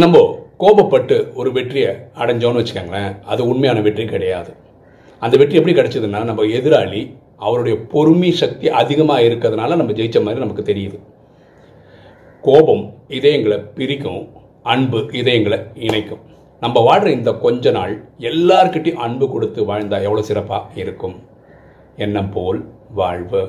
நம்ம கோபப்பட்டு ஒரு வெற்றியை அடைஞ்சோன்னு வச்சுக்கோங்களேன் அது உண்மையான வெற்றி கிடையாது. அந்த வெற்றி எப்படி கிடைச்சதுன்னா நம்ம எதிராளி அவருடைய பொறுமை சக்தி அதிகமாக இருக்கிறதுனால நம்ம ஜெயித்த மாதிரி நமக்கு தெரியுது. கோபம் இதயங்களை பிரிக்கும் அன்பு இதயங்களை இணைக்கும். நம்ம வாழ்கிற இந்த கொஞ்ச நாள் எல்லார்கிட்டையும் அன்பு கொடுத்து வாழ்ந்தால் எவ்வளோ சிறப்பாக இருக்கும்? எண்ணம் போல் வாழ்வு.